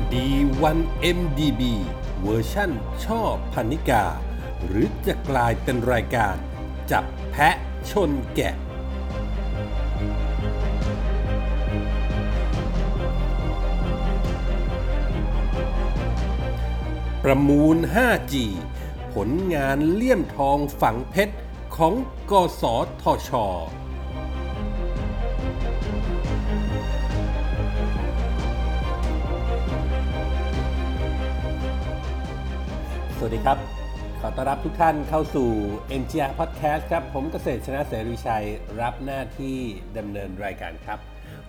คดีวัน MDB เวอร์ชั่นช่อพันิกา หรือจะกลายเป็นรายการ จับแพะชนแกะ ประมูล 5G ผลงานเลี่ยมทองฝังเพชรของกสทช วัสดีครับ ขอต้อนรับทุกท่านเข้าสู่ MGR Podcast ครับ ผมเกษตรชนะเสรีชัย รับหน้าที่ดำเนินรายการครับ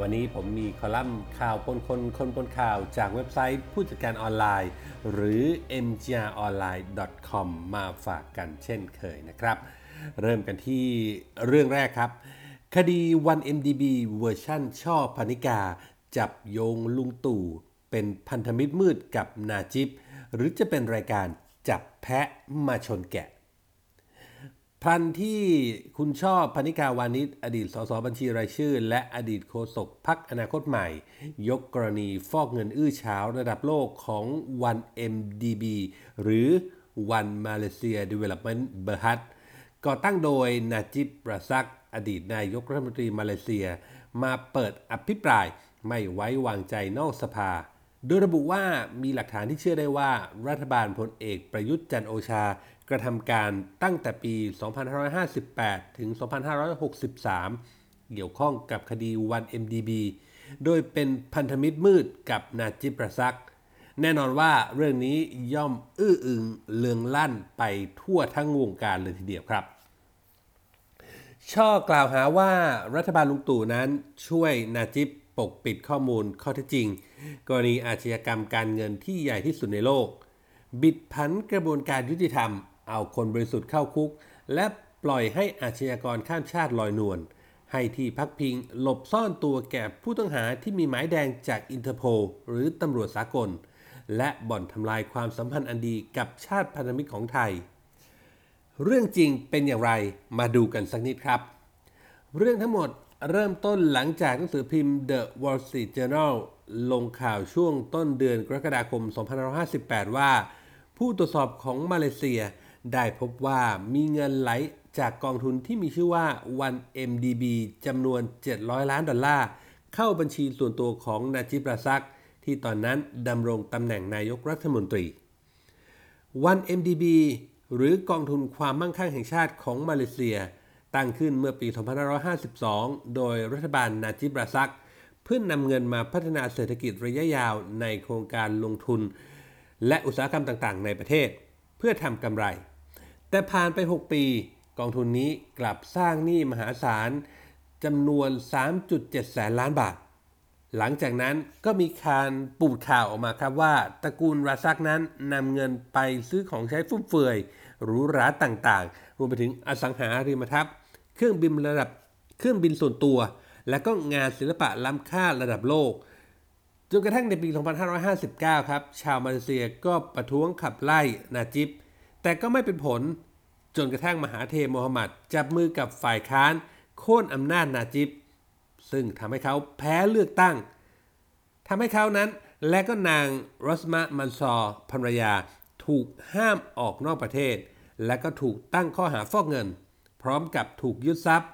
วันนี้ผมมีคอลัมน์ข่าวคนคนคนคนข่าวจากเว็บไซต์ผู้จัดการออนไลน์ หรือ mgronline.com มาฝากกันเช่นเคยนะครับ เริ่มกันที่เรื่องแรกครับ คดี 1MDB เวอร์ชั่นช่อพนิกา จับโยงลุงตู่เป็นพันธมิตรมืดกับนาจิบหรือจะเป็นรายการ จับแพะมาชนแกะ พันที่คุณชอบพนิกาวานิชอดีตสสบัญชีรายชื่อ และอดีตโฆษกพักอนาคตใหม่ ยกกรณีฟอกเงินอื้อเช้าระดับโลกของ 1MDB หรือ One Malaysia Development Berhad ก่อตั้งโดยนาจิบประซักอดีตนายกรัฐมนตรีมาเลเซีย มาเปิดอภิปรายไม่ไว้วางใจนอกสภา โดยระบุว่ามีหลักฐานที่เชื่อได้ว่ารัฐบาลพลเอกประยุทธ์จันโอชา กระทำการตั้งแต่ปี 2558 ถึง 2563 เกี่ยวข้องกับคดี 1MDB โดยเป็นพันธมิตรมืดกับนาจิประซัก แน่นอนว่าเรื่องนี้ย่อมอื้ออึงเลืองลั่นไปทั่วทั้งวงการเลยทีเดียวครับ ช่อกล่าวหาว่ารัฐบาลลุงตู่นั้นช่วยนาจิบ ปกปิดข้อมูลข้อเท็จจริง กรณีอาชญากรรมการเงินที่ใหญ่ที่สุดในโลก บิดผันกระบวนการยุติธรรม เอาคนบริสุทธิ์เข้าคุก และปล่อยให้อาชญากรข้ามชาติลอยนวลให้ที่พักพิงหลบซ่อนตัวแก่ผู้ต้องหาที่มีหมายแดงจากอินเตอร์โพลหรือตำรวจสากล และบ่อนทำลายความสัมพันธ์อันดีกับชาติพันธมิตรของไทย เรื่องจริงเป็นอย่างไรมาดูกันสักนิดครับ เรื่องทั้งหมด เริ่มต้นหลังจากหนังสือพิมพ์ The Wall Street Journal ลงข่าวช่วงต้นเดือนกรกฎาคม 2558 ว่า ผู้ตรวจสอบของมาเลเซียได้พบว่ามีเงินไหลจากกองทุนที่มีชื่อว่า 1MDB จำนวน 700 ล้านดอลลาร์ เข้าบัญชีส่วนตัวของนาจิบราซัก ที่ตอนนั้นดำรงตำแหน่งนายกรัฐมนตรี 1MDB หรือกองทุนความมั่งคั่งแห่งชาติของมาเลเซีย ตั้งขึ้นเมื่อปี 2552 โดยรัฐบาลนาจิบราซัก เพื่อนนำเงินมาพัฒนาเศรษฐกิจระยะยาวในโครงการลงทุน และอุตสาหกรรมต่างๆ ในประเทศ เพื่อทำกำไร แต่ผ่านไป 6 ปี กองทุนนี้กลับสร้างหนี้มหาศาลจำนวน 3.7 แสนล้านบาท หลังจากนั้นก็มีการปูดข่าวออกมาครับว่าตระกูลราซักนั้นนำเงินไปซื้อของใช้ฟุ่มเฟือยหรูหราต่างๆ รวมไปถึงอสังหาริมทรัพย์ เครื่องบินระดับเครื่องบินส่วนตัว และก็งานศิลปะล้ำค่าระดับโลก จนกระทั่งในปี 2559 ครับ ชาวมาเลเซียก็ประท้วงขับไล่นาจิบ แต่ก็ไม่เป็นผล จนกระทั่งมหาเทโมฮัมหมัดจับมือกับฝ่ายค้านโค่นอำนาจนาจิบ ซึ่งทำให้เขาแพ้เลือกตั้งทำให้เขานั้นและก็นางรสมามันซอภรรยาถูกห้ามออกนอกประเทศ และก็ถูกตั้งข้อหาฟอกเงิน พร้อมกับถูกยึดทรัพย์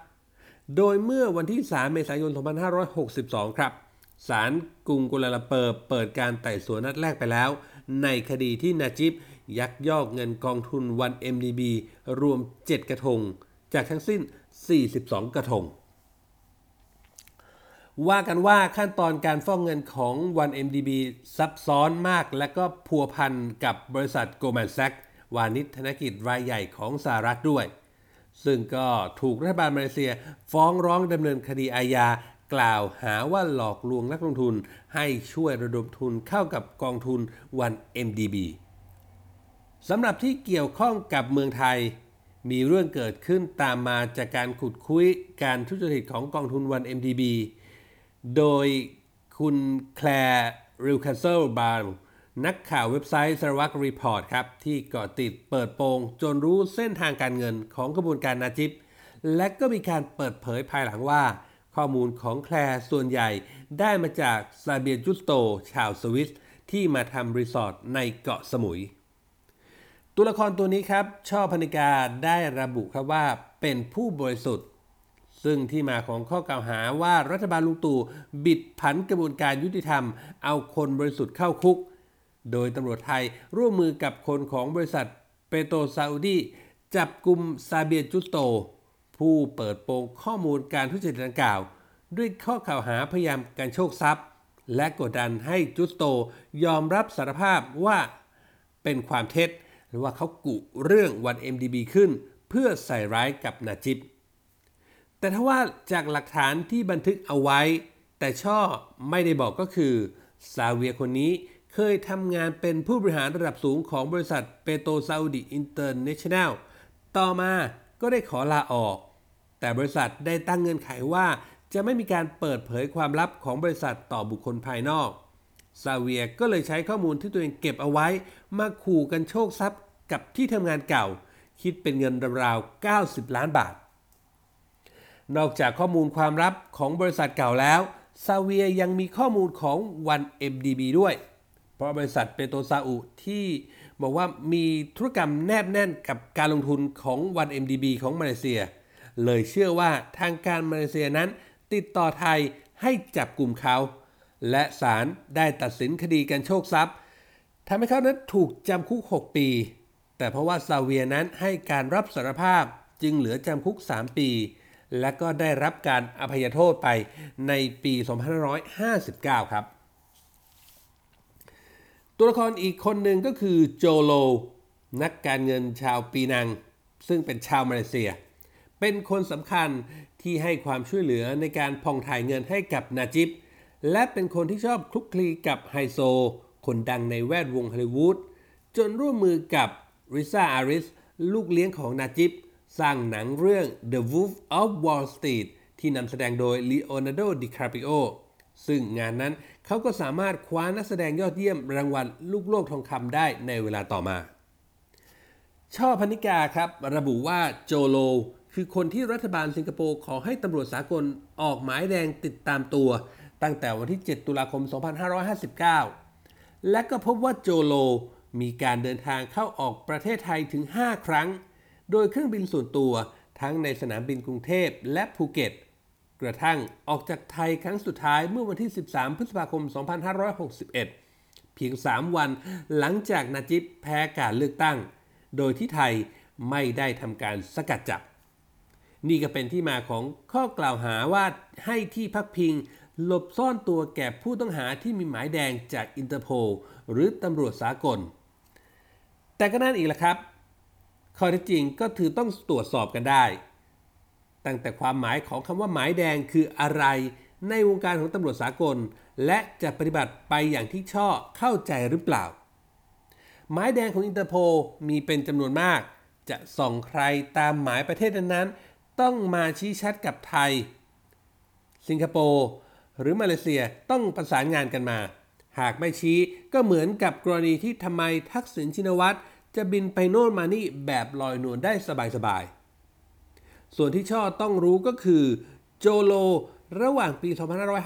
โดยเมื่อวันที่ 3 เมษายน 2562 ครับศาลกรุงกัวลาลัมเปอร์เปิดการไต่สวนนัดแรกไปแล้ว ในคดีที่นาจิบยักยอกเงินกองทุน 1MDB รวม 7 กระทง จากทั้งสิ้น 42 กระทง ว่ากันว่าขั้นตอนการฟองเงินของ 1MDB ซับซ้อนมาก และก็พัวพันกับบริษัท Goldman Sachs วานิชธนกิจรายใหญ่ของสหรัฐด้วย ซึ่งก็ถูกรัฐบาลมาเลเซียฟ้องร้องดำเนินคดีอาญากล่าวหาว่าหลอกลวงนักลงทุนให้ช่วยระดมทุนเข้ากับกองทุน 1MDB สำหรับที่เกี่ยวข้องกับเมืองไทย มีเรื่องเกิดขึ้นตามมาจากการขุดคุ้ยการทุจริตของกองทุน 1MDB โดยคุณแคลร์ รีวคาสเซิล บราวน์ นักข่าวเว็บไซต์ Sarawak Report ครับ ที่เกาะติดเปิดโปงจนรู้เส้นทางการเงินของกระบวนการนาจิบและก็มีการเปิดเผยภายหลังว่า ข้อมูลของแคลร์ส่วนใหญ่ได้มาจากซาเวียร์ จุสโต ชาวสวิสที่มาทำรีสอร์ทในเกาะสมุย ตัวละครตัวนี้ครับ ช่อพนิกาได้ระบุครับว่าเป็นผู้บริสุทธิ์ ซึ่งที่มาของข้อกล่าวหาว่ารัฐบาลลุงตู่บิดผันกระบวนการยุติธรรม เอาคนบริสุทธิ์เข้าคุก โดยตำรวจไทยร่วมมือกับคนของบริษัทเปโตรซาอุดีจับกุมซาเวียร์ จุสโต ผู้เปิดโปงข้อมูลการทุจริตดังกล่าว ด้วยข้อกล่าวหาพยายามกรรโชกทรัพย์ และกดดันให้จุสโตยอมรับสารภาพว่าเป็นความเท็จ หรือว่าเขากุเรื่องวัน MDB ขึ้น เพื่อใส่ร้ายกับนาจิบ แต่ถ้าว่าจากหลักฐานที่บันทึกเอาไว้ แต่ช่อไม่ได้บอกก็คือซาเวียร์คนนี้ เคยทำงานเป็นผู้บริหารระดับสูงของบริษัทเปโตรซาอุดี Internationalต่อมาก็ได้ขอลาออก แต่บริษัทได้ตั้งเงื่อนไขว่าจะไม่มีการเปิดเผยความลับของบริษัทต่อบุคคลภายนอกซาเวียก็เลยใช้ข้อมูลที่ตัวเองเก็บเอาไว้ มาขู่กันโชคทรัพย์กับที่ทำงานเก่า คิดเป็นเงินราวๆ90 ล้านบาท นอกจากข้อมูลความลับของบริษัทเก่าแล้วซาเวียยังมีข้อมูลของ 1MDB ด้วย เพราะบริษัทเปโตซาอุที่บอกว่ามีธุรกรรมแนบแน่นกับการลงทุนของ 1MDB ของมาเลเซีย เลยเชื่อว่าทางการมาเลเซียนั้น ติดต่อไทยให้จับกลุ่มเขา และศาลได้ตัดสินคดีการโชคทรัพย์ทำให้เขานั้นถูกจำคุก 6 ปี แต่เพราะว่าซาเวียนั้นให้การรับสารภาพจึงเหลือจำคุก 3 ปี และก็ได้รับการอภัยโทษไปในปี 2559 ครับ ตัวละครอีกคนหนึ่งก็คือโจโล นักการเงินชาวปีนัง ซึ่งเป็นชาวมาเลเซีย เป็นคนสำคัญที่ให้ความช่วยเหลือในการผ่องถ่ายเงินให้กับนาจิบ และเป็นคนที่ชอบคลุกคลีกับไฮโซ คนดังในแวดวงฮอลลีวูดจนร่วมมือกับริซาอาริส ลูกเลี้ยงของนาจิบ สร้างหนังเรื่อง The Wolf of Wall Street ที่นำแสดงโดย Leonardo DiCaprio ซึ่งงานนั้นเขาก็สามารถคว้านักแสดงยอดเยี่ยมรางวัลลูกโลกทองคำได้ในเวลาต่อมา ช่อพนิกาครับ ระบุว่าโจโล คือคนที่รัฐบาลสิงคโปร์ขอให้ตำรวจสากลออกหมายแดงติดตามตัว ตั้งแต่วันที่ 7 ตุลาคม 2559 และก็พบว่าโจโล มีการเดินทางเข้าออกประเทศไทยถึง 5 ครั้ง โดยเครื่องบินส่วนตัวทั้งในสนามบินกรุงเทพและภูเก็ต กระทั่งออกจากไทยครั้งสุดท้ายเมื่อวันที่ 13 พฤษภาคม 2561 เพียง 3 วันหลังจากนาจิบแพ้การเลือกตั้ง โดยที่ไทยไม่ได้ทำการสกัดจับ นี่ก็เป็นที่มาของข้อกล่าวหาว่าให้ที่พักพิงหลบซ่อนตัวแก่ผู้ต้องหาที่มีหมายแดงจากอินเตอร์โพลหรือตำรวจสากล แต่ก็นั่นอีกละครับ ข้อเท็จจริงก็ถือต้องตรวจสอบกันได้ ตั้งแต่ความหมายของคำว่าหมายแดงคืออะไรในวงการของตำรวจสากล และจะปฏิบัติไปอย่างที่ช่อเข้าใจหรือเปล่า หมายแดงของอินเตอร์โพมีเป็นจำนวนมาก จะส่องใครตามหมายประเทศนั้นๆ ต้องมาชี้ชัดกับไทย สิงคโปร์หรือมาเลเซียต้องประสานงานกันมา หากไม่ชี้ก็เหมือนกับกรณีที่ทำไมทักษิณชินวัตรจะบินไปโน่นมานี่แบบลอยนวลได้สบายๆ ส่วนที่ช่อต้องรู้ก็คือโจโลระหว่างปี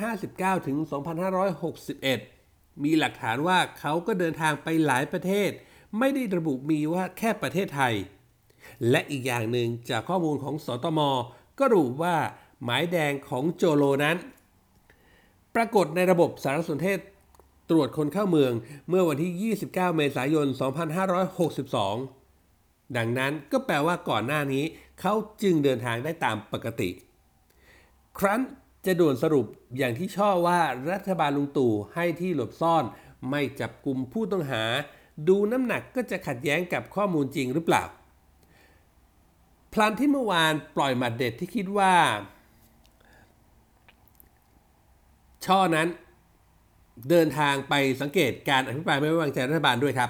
2559 ถึง 2561 มีหลักฐานว่าเขาก็เดินทางไปหลายประเทศ ไม่ได้ระบุมีว่าแค่ประเทศไทย และอีกอย่างหนึ่งจากข้อมูลของสตม ก็ระบุว่าหมายแดงของโจโลนั้น ปรากฏในระบบสารสนเทศตรวจคนเข้าเมืองเมื่อวันที่ 29 เมษายน 2562 ดังนั้นก็แปลว่าก่อนหน้านี้ เขาจึงเดินทางได้ตามปกติ ครั้นจะด่วนสรุปอย่างที่ช่อว่ารัฐบาลลุงตู่ให้ที่หลบซ่อน ไม่จับกลุ่มผู้ต้องหา ดูน้ำหนักก็จะขัดแย้งกับข้อมูลจริงหรือเปล่า พลันที่เมื่อวานปล่อยหมัดเด็ดที่คิดว่า ช่อนั้นเดินทางไปสังเกตการอภิปรายไม่ไว้วางใจรัฐบาลด้วยครับ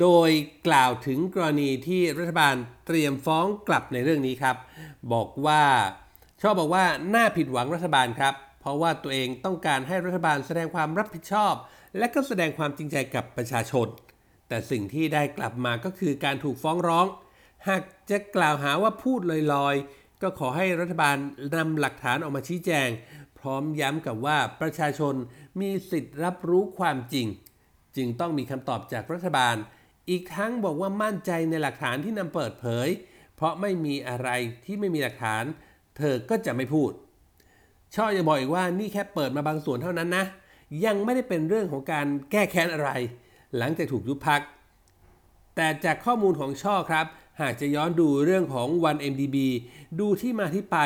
โดยกล่าวถึงกรณีที่รัฐบาลเตรียมฟ้องกลับในเรื่องนี้ครับ บอกว่าชอบบอกว่าน่าผิดหวังรัฐบาลครับ เพราะว่าตัวเองต้องการให้รัฐบาลแสดงความรับผิดชอบ และก็แสดงความจริงใจกับประชาชน แต่สิ่งที่ได้กลับมาก็คือการถูกฟ้องร้อง หากจะกล่าวหาว่าพูดลอยๆ ก็ขอให้รัฐบาลนำหลักฐานออกมาชี้แจง พร้อมย้ำกับว่าประชาชนมีสิทธิ์รับรู้ความจริง จึงต้องมีคำตอบจากรัฐบาล อีกทั้งบอกว่ามั่นใจในหลักฐานที่นำเปิดเผย เพราะไม่มีอะไรที่ไม่มีหลักฐาน เธอก็จะไม่พูด ช่อจะบอกอีกว่านี่แค่เปิดมาบางส่วนเท่านั้นนะ ยังไม่ได้เป็นเรื่องของการแก้แค้นอะไร หลังจากถูกยุบพัก แต่จากข้อมูลของช่อครับ หากจะย้อนดูเรื่องของ 1MDB ดูที่มาที่ไป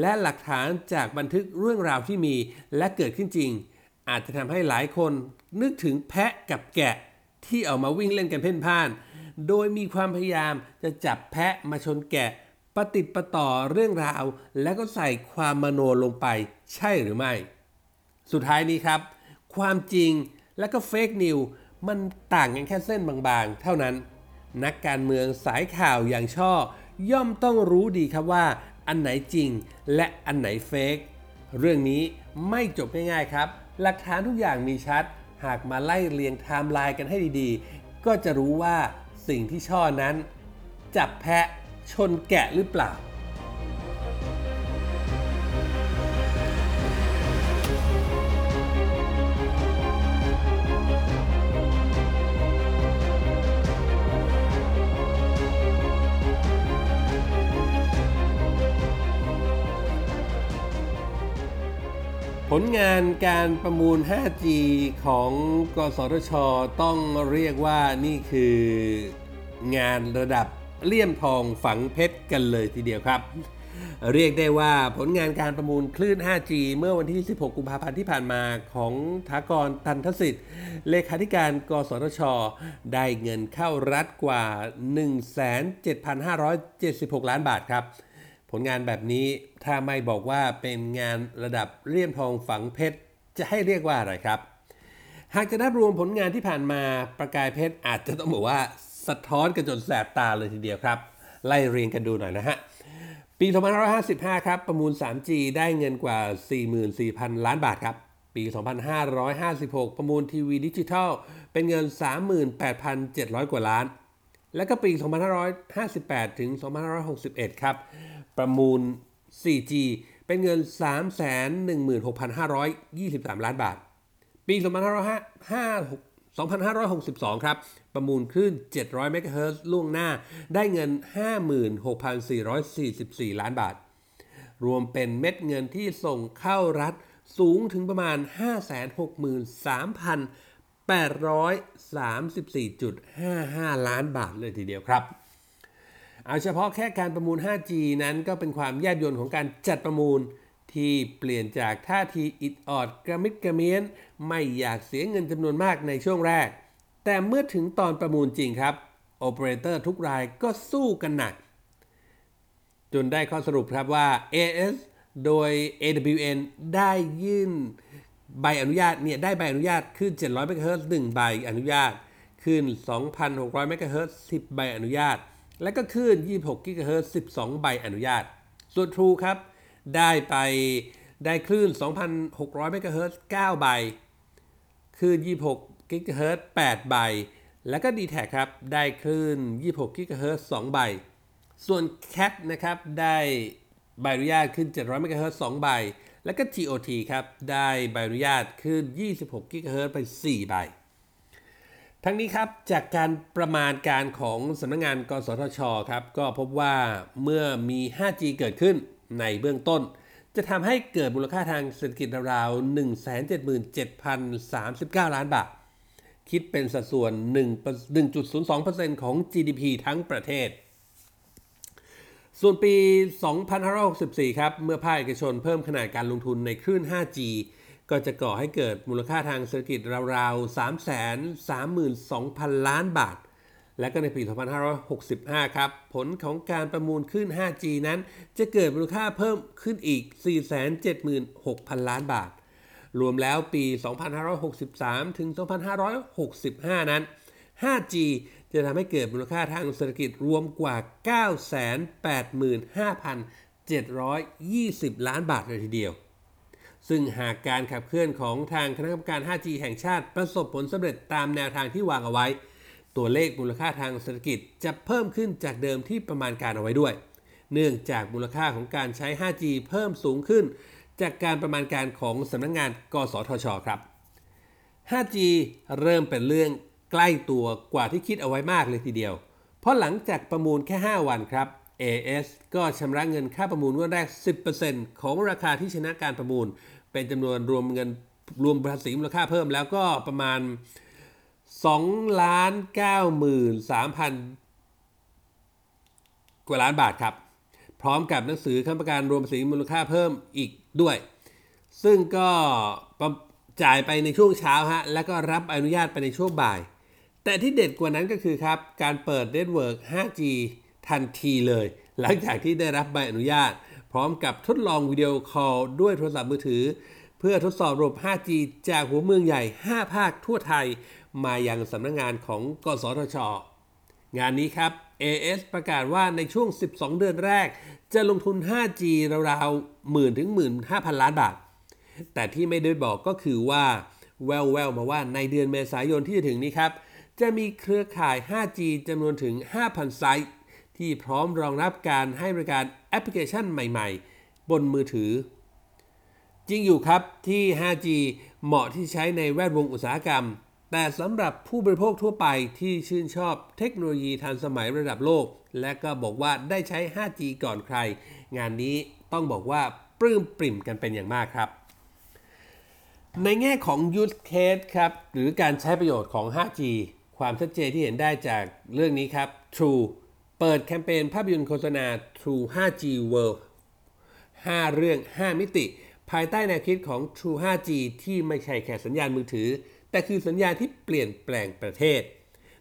และหลักฐานจากบันทึกเรื่องราวที่มีและเกิดขึ้นจริง อาจจะทำให้หลายคนนึกถึงแพะกับแกะ ที่เอามาวิ่งเล่นกันเพ่นพ่าน โดยมีความพยายามจะจับแพะมาชนแกะปฏิดประต่อเรื่องราว แล้วก็ใส่ความมโนลงไปใช่หรือไม่ สุดท้ายนี้ครับ ความจริงและก็เฟกนิวมันต่างกันแค่เส้นบางๆ เท่านั้น นักการเมืองสายข่าวอย่างช่อ ย่อมต้องรู้ดีครับว่า อันไหนจริงและอันไหนเฟกเรื่องนี้ไม่จบง่ายๆครับ หลักฐานทุกอย่างมีชัด หากมาไล่เรียงไทม์ไลน์กันให้ดีๆ ก็จะรู้ว่าสิ่งที่ช่อนั้น จับแพะชนแกะหรือเปล่า ลงานการประมูล 5G ของกสทช ต้องเรียกว่านี่คืองานระดับเลี่ยมทองฝังเพชรกันเลยทีเดียวครับ เรียกได้ว่าผลงานการประมูลคลื่น 5G เมื่อวันที่ 16 กุมภาพันธ์ที่ผ่านมาของถากรตันทสิทธิ์ เลขาธิการ กสทช ได้เงินเข้ารัฐกว่า 17,576 ล้านบาทครับ ผลงานแบบนี้ถ้าไม่บอกว่าเป็นงานระดับเลี่ยมทองฝังเพชร จะให้เรียกว่าอะไรครับ หากจะนับรวมผลงานที่ผ่านมาประกายเพชรอาจจะต้องบอกว่าสะท้อนกันจนแสบตาเลยทีเดียวครับ ไล่เรียงกันดูหน่อยนะฮะ ปี 2555 ครับ ประมูล 3G ได้เงินกว่า 44,000 ล้านบาทครับ ปี 2556 ประมูลทีวีดิจิทัล เป็นเงิน 38,700 กว่าล้าน และก็ปี 2558 ถึง 2561 ครับ ประมูล 4G เป็นเงิน 316,523 ล้านบาท ปี 2562 ครับ ประมูลคลื่น 700 เมกะเฮิรตซ์ล่วงหน้า ได้เงิน 56,444 ล้านบาท รวมเป็นเม็ดเงินที่ส่งเข้ารัฐสูงถึงประมาณ 563,834.55 ล้านบาทเลยทีเดียวครับ เอาเฉพาะแค่การประมูล 5G นั้นก็เป็นความแยบยลของการจัดประมูล ที่เปลี่ยนจากท่าทีอิดออดกระมิดกระเมียน ไม่อยากเสียเงินจำนวนมากในช่วงแรก แต่เมื่อถึงตอนประมูลจริงครับโอเปอเรเตอร์ทุกรายก็สู้กันหนัก จนได้ข้อสรุปครับว่า AS โดย AWN ได้ยื่นใบอนุญาตเนี่ยได้ใบอนุญาตขึ้น 700เมกะเฮิรตซ์1ใบอนุญาต คลื่น 2,600เมกะเฮิรตซ์10 ใบอนุญาต และก็คลื่น26กิกะเฮิรตซ์12 ใบอนุญาต ส่วน True ครับ ได้ไปได้คลื่น 2,600เมกะเฮิรตซ์9ใบ คลื่น 26กิกะเฮิรตซ์8ใบ แล้วก็ d t แทครับ ได้คลื่น 26กิกะเฮิรตซ์2ใบ ส่วน Cat นะครับ ได้ใบอนุญาตคลื่น 700เมกะเฮิรตซ์2ใบ แล้วก็ TOT ครับ ได้ใบอนุญาตขึ้น 26กิกะเฮิรตซ์ไป 4 ใบ ทั้งนี้ครับจากการประมาณการของสำนักงงานกสทชครับก็พบว่าเมื่อมี 5G เกิดขึ้นในเบื้องต้น จะทำให้เกิดมูลค่าทางเศรษฐกิจราว177,039 ล้านบาท คิดเป็นสัดส่วน 1.02%ของ GDP ทั้งประเทศ ส่วนปี 2564 ครับ เมื่อภาคเอกชนเพิ่มขนาดการลงทุนในคลื่น 5G ก็จะก่อให้เกิดมูลค่าทางเศรษฐกิจราวๆ 332,000 ล้านบาท และก็ในปี 2565 ครับ ผลของการประมูลคลื่น 5G นั้น จะเกิดมูลค่าเพิ่มขึ้นอีก 476,000 ล้านบาท รวมแล้วปี 2563 ถึง 2565 นั้น 5G จะทำให้เกิดมูลค่าทางเศรษฐกิจรวมกว่า 985,720 ล้านบาทเลยทีเดียว ซึ่งหากการขับเคลื่อนของทางคณะกรรมการ 5G แห่งชาติประสบผลสำเร็จตามแนวทางที่วางเอาไว้ ตัวเลขมูลค่าทางเศรษฐกิจจะเพิ่มขึ้นจากเดิมที่ประมาณการเอาไว้ด้วย เนื่องจากมูลค่าของการใช้ 5G เพิ่มสูงขึ้น จากการประมาณการของสำนักงงาน กสทช ครับ 5G เริ่มเป็นเรื่องใกล้ตัวกว่าที่คิดเอาไว้มากเลยทีเดียว เพราะหลังจากประมูลแค่ 5 วันครับ AS ก็ชำระเงินค่าประมูลงวดแรก 10%ของราคาที่ชนะการประมูล เป็นจำนวนรวมเงินรวมภาษีมูลค่าเพิ่มแล้วก็ประมาณ2ล้าน9 3 0 0กว่าล้านบาทครับ พร้อมกับหนังสือค้ำประกันรวมภาษีมูลค่าเพิ่มอีกด้วย ซึ่งก็จ่ายไปในช่วงเช้าฮะ แล้วก็รับอนุญาตไปในช่วงบ่าย แต่ที่เด็ดกว่านั้นก็คือครับ การเปิด network 5G ทันทีเลย หลังจากที่ได้รับใบอนุญาต พร้อมกับทดลอง video call ด้วยโทรศัพท์มือถือ เพื่อทดสอบระบบ 5G จากหัวเมืองใหญ่ 5 ภาคทั่วไทย มายังสำนักงานของกสทช งานนี้ครับ AIS ประกาศว่าในช่วง 12 เดือนแรก จะลงทุน 5G ราวๆหมื่นถึงหมื่นห้าพันล้านบาท แต่ที่ไม่ได้บอกก็คือว่า แววๆมาว่าในเดือนเมษายนที่จะถึงนี้ครับ จะมีเครือข่าย 5G จำนวนถึง 5,000 ไซต์ ที่พร้อมรองรับการให้บริการแอปพลิเคชันใหม่ๆ บนมือถือ จริงอยู่ครับที่ 5G เหมาะที่ใช้ในแวดวงอุตสาหกรรม แต่สำหรับผู้บริโภคทั่วไปที่ชื่นชอบเทคโนโลยีทันสมัยระดับโลก และก็บอกว่าได้ใช้ 5G ก่อนใคร งานนี้ต้องบอกว่าปลื้มปริ่มกันเป็นอย่างมากครับ ในแง่ของ use case ครับ หรือการใช้ประโยชน์ของ 5G ความชัดเจนที่เห็นได้จากเรื่องนี้ครับ True เปิดแคมเปญภาพยนตร์โฆษณา True 5G World 5 เรื่อง 5 มิติ ภายใต้แนวคิดของ True 5G ที่ไม่ใช่แค่สัญญาณมือถือ แต่คือสัญญาณที่เปลี่ยนแปลงประเทศ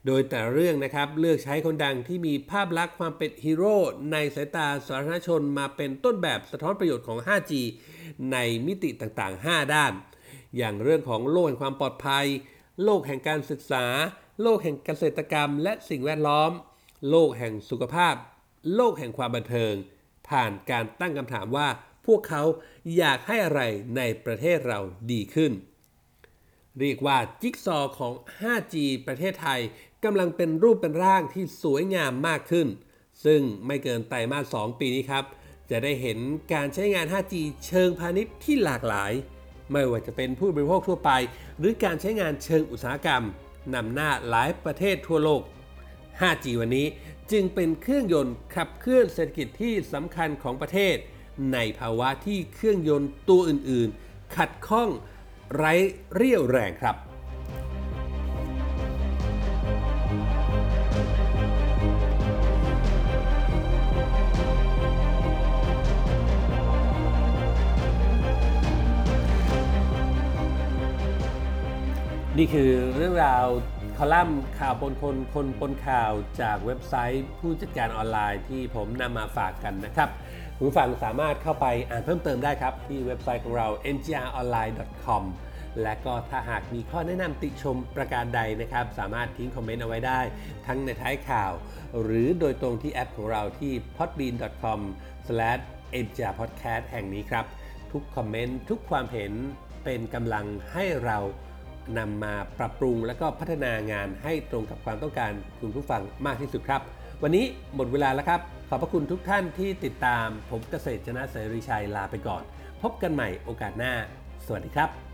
โดยแต่เรื่องนะครับเลือกใช้คนดังที่มีภาพลักษณ์ความเป็นฮีโร่ในสายตาสาธารณชนมาเป็นต้นแบบสะท้อนประโยชน์ของ 5G ในมิติต่างๆ 5 ด้าน อย่างเรื่องของโลกแห่งความปลอดภัย โลกแห่งการศึกษา โลกแห่งเกษตรกรรม และสิ่งแวดล้อม โลกแห่งสุขภาพ โลกแห่งความบันเทิง ผ่านการตั้งคำถามว่าพวกเขาอยากให้อะไรในประเทศเราดีขึ้น เรียกว่าจิ๊กซอของ 5G ประเทศไทยกำลังเป็นรูปเป็นร่างที่สวยงามมากขึ้น ซึ่งไม่เกินไตรมาส 2 ปีนี้ครับ จะได้เห็นการใช้งาน 5G เชิงพาณิชย์ที่หลากหลาย ไม่ว่าจะเป็นผู้บริโภคทั่วไป หรือการใช้งานเชิงอุตสาหกรรมนำหน้าหลายประเทศทั่วโลก 5G วันนี้ จึงเป็นเครื่องยนต์ขับเคลื่อนเศรษฐกิจที่สำคัญของประเทศ ในภาวะที่เครื่องยนต์ตัวอื่น ๆ ขัดข้องไร้เรี่ยวแรงครับนี่คือเรื่องราว คอลัมน์ข่าวปนคนคนปนข่าวจากเว็บไซต์ ผู้จัดการออนไลน์ที่ผมนำมาฝากกันนะครับคุณผู้ฟังสามารถเข้าไปอ่านเพิ่มเติมได้ครับ ที่เว็บไซต์ของเรา ngronline.com และก็ถ้าหากมีข้อแนะนำติชมประการใดนะครับ สามารถทิ้งคอมเมนต์เอาไว้ได้ ทั้งในท้ายข่าว หรือโดยตรงที่แอปของเราที่ podbean.com/ngpodcast แห่งนี้ครับ ทุกคอมเมนต์ทุกความเห็นเป็นกำลังให้เรา นำมาปรับปรุงและก็พัฒนางานให้ตรงกับความต้องการคุณผู้ฟังมากที่สุดครับ วันนี้หมดเวลาแล้วครับ ขอบพระคุณทุกท่านที่ติดตาม ผมเกษตรชนะเสรีชัยลาไปก่อน พบกันใหม่โอกาสหน้า สวัสดีครับ